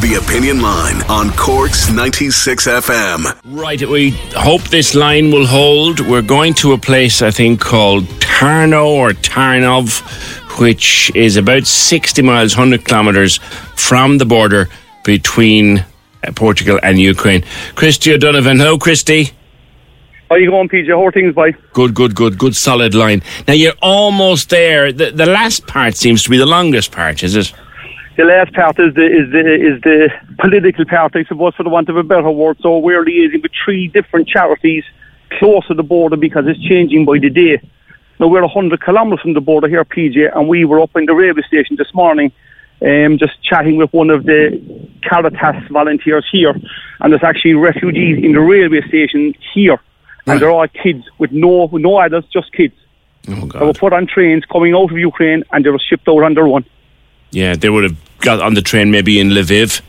The Opinion Line on Cork's 96 FM. Right, we hope this line will hold. We're going to a place, I think, called Tarno or Tarnov, which is about 60 miles, 100 kilometres from the border between uh, Portugal and Ukraine. Christy O'Donovan. Hello, Christy. How are you going, PJ? How are things, boy? Good, good, good, good, solid line. Now you're almost there. The, the last part seems to be the longest part, is it? The last part is the is the is the political part, I suppose, for the want of a better word. So we're liaising with three different charities close to the border because it's changing by the day. Now we're 100 kilometres from the border here, PJ, and we were up in the railway station this morning, um, just chatting with one of the Caritas volunteers here, and there's actually refugees in the railway station here, and they're all kids with no no adults, just kids. Oh, They were put on trains coming out of Ukraine, and they were shipped out on their own. Yeah, they would have got on the train maybe in Lviv,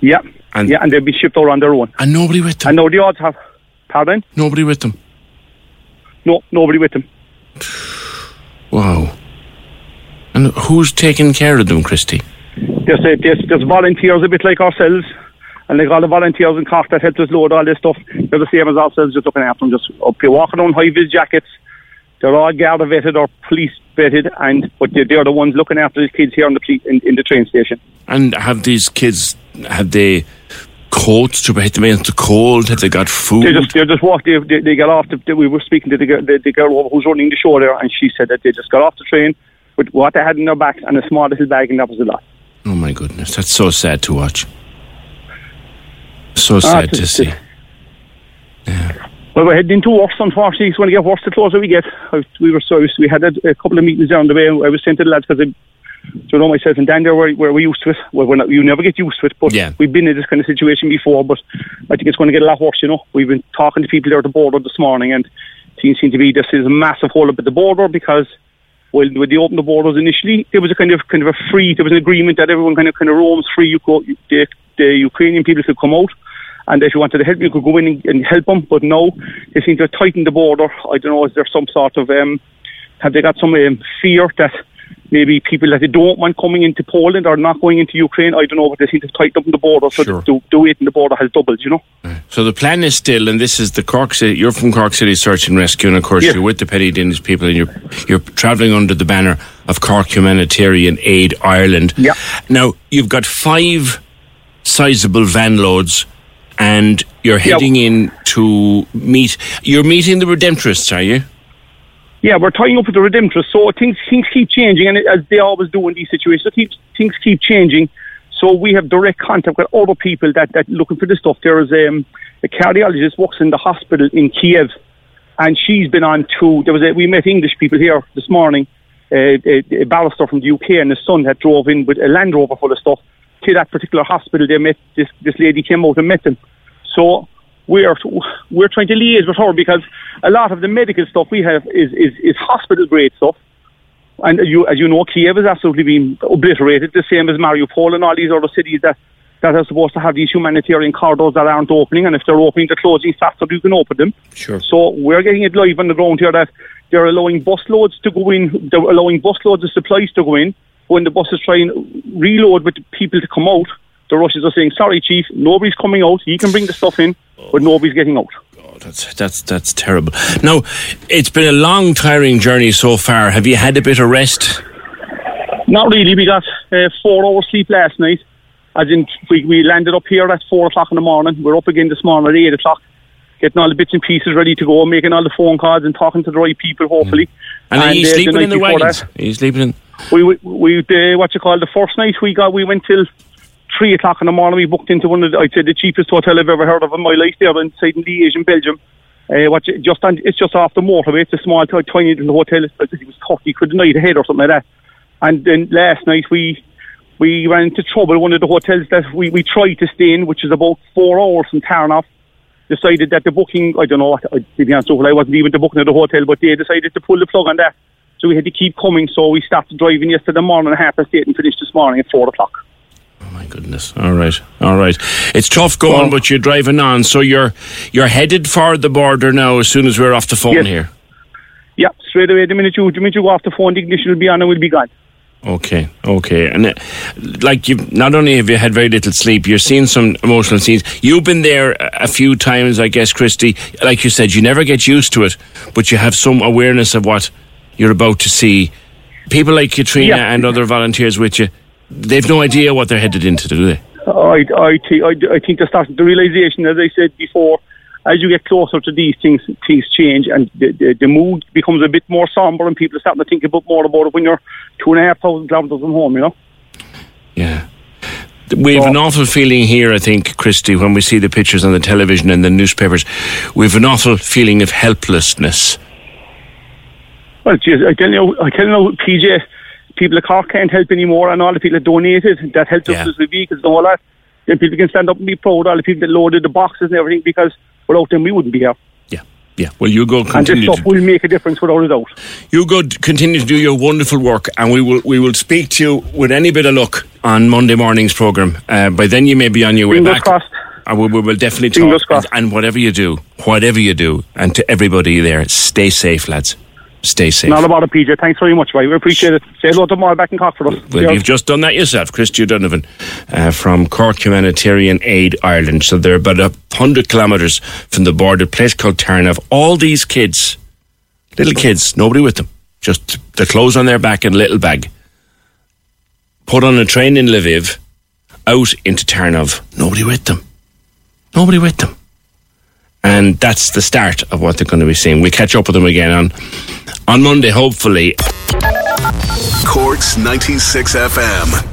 Yeah, And- yeah, and they'll be shipped out on their own. and nobody with them. And the odds have, pardon? Nobody with them. No, nobody with them. Wow. And who's taking care of them, Christy? There's, uh, there's, there's volunteers a bit like ourselves, and like all the volunteers in Cork that help us load all this stuff, they're the same as ourselves, just looking after them, just up here walking on high-vis jackets. They're all Garda vetted or police vetted, and but they're, they're the ones looking after these kids here in the, poli- in, in the train station. And have these kids have they coats to protect them against the cold? Have they got food? They just, they just walked, they, they, they got off, the, they, we were speaking to the, girl- the, the girl who's running the show there, and she said that they just got off the train with what they had in their backs and a small little bag, and that was a lot. oh my goodness, that's so sad to watch. So ah, sad it's- to see. it's- Well, we're heading into worse, unfortunately. It's going to get worse the closer we get. I- We were so we had a, a couple of meetings down the way. I was saying to the lads because you know myself and Dan there were, were we used to it. Well, we're not, you never get used to it, but Yeah. we've been in this kind of situation before. But I think it's going to get a lot worse. You know, we've been talking to people there at the border this morning, and things seem to be this is a massive hole up at the border because. Well, when they opened the borders initially, there was a kind of kind of a free. There was an agreement that everyone kind of kind of roams free. You go, the, the Ukrainian people could come out, and if you wanted to help, you could go in and, and help them. But no, they seem to have tightened the border. I don't know, is there some sort of, um, have they got some um, fear that maybe people that they don't want coming into Poland are not going into Ukraine? I don't know, but they seem to have tightened up the border. So Sure. the, the weight in the border has doubled, you know? So the plan is still, and this is the Cork City. You're from Cork City Search and Rescue, and of course Yes. you're with the Petty Danish people, and you're you're travelling under the banner of Cork Humanitarian Aid Ireland. Yeah. Now you've got five sizable van loads, and you're Yeah. heading in to meet. You're meeting the Redemptorists, are you? Yeah, we're tying up with the Redemptorists, so things things keep changing, and as they always do in these situations, things keep changing. So we have direct contact with other people that that looking for this stuff. There is um, a cardiologist works in the hospital in Kiev, and she's been on to. There was a, we met English people here this morning. Uh, a, a barrister from the UK and his son had drove in with a Land Rover full of stuff to that particular hospital. They met this this lady came out and met them. So we're we're trying to liaise with her because a lot of the medical stuff we have is is, is hospital grade stuff. And as you, as you know, Kiev has absolutely been obliterated, the same as Mariupol and all these other cities that, that are supposed to have these humanitarian corridors that aren't opening. And if they're opening, they're closing faster, you can open them. Sure. So we're getting it live on the ground here that they're allowing busloads to go in, they're allowing busloads of supplies to go in. When the buses try and reload with people to come out, the Russians are saying, sorry, chief, nobody's coming out. You can bring the stuff in, but nobody's getting out. Oh, that's that's that's terrible. Now, it's been a long, tiring journey so far. Have you had a bit of rest? Not really. We got uh, four hours sleep last night. As in, we, we landed up here at four o'clock in the morning. We're up again this morning at eight o'clock, getting all the bits and pieces ready to go, making all the phone calls and talking to the right people, hopefully. And, are you uh, sleeping night in the wagons? that- Are you sleeping in? we we, we uh, what you call the first night we got we went till three o'clock in the morning. We booked into one of the, I'd say the cheapest hotel I've ever heard of in my life there inside in Liège in Belgium. Uh, what just on, it's just off the motorway. It's a small, tiny little hotel. I think it was thirty quid a night ahead or something like that. And then last night we we ran into trouble. One of the hotels that we, we tried to stay in, which is about four hours from Tarnoff, decided that the booking, I don't know I, to be honest, I wasn't even the booking of the hotel, but they decided to pull the plug on that. So we had to keep coming. So we started driving yesterday morning at half past eight and finished this morning at four o'clock. Goodness! All right, all right. It's tough going, Well- but you're driving on. So you're you're headed for the border now. As soon as we're off the phone Yes. here. Yeah, straight away. The minute you, the minute you go off the phone, the ignition will be on and we'll be gone. Okay, okay. And uh, like you, not only have you had very little sleep, you're seeing some emotional scenes. You've been there a a few times, I guess, Christy. Like you said, you never get used to it, but you have some awareness of what you're about to see. People like Katrina Yeah. and other volunteers with you, they've no idea what they're headed into, do they? I, I, thi- I, I think the start the realization, as I said before, as you get closer to these things, things change and the, the, the mood becomes a bit more somber and people are starting to think a bit more about it when you're two and a half thousand kilometres from home, you know? Yeah. We have an awful feeling here, I think, Christy, when we see the pictures on the television and the newspapers. We have an awful feeling of helplessness. Well, geez, I tell you, I tell you, PJ, people at Cork can't help anymore, and all the people that donated, that helped Yeah. us with the vehicles and all that. Then people can stand up and be proud. All the people that loaded the boxes and everything, because without them we wouldn't be here. Yeah, yeah. Well, you go And this continue. stuff To, will make a difference without a doubt. you go continue to do your wonderful work, and we will we will speak to you with any bit of luck on Monday morning's program. Uh, by then, you may be on your way back. crossed. And we, we will definitely Fingers talk. And, and whatever you do, whatever you do, and to everybody there, stay safe, lads. Stay safe. Not about it, PJ. Thanks very much, right? We appreciate it. Say hello to Mar back in us. Well, Cheers. you've just done that yourself, Christy Donovan, uh, from Cork Humanitarian Aid Ireland. So they're about a hundred kilometres from the border, a place called Tarnow. All these kids, little kids, nobody with them, just the clothes on their back and a little bag, put on a train in Lviv, out into Tarnov. Nobody with them. Nobody with them. And that's the start of what they're going to be seeing. We catch up with them again on on Monday, hopefully. Corks 96 FM.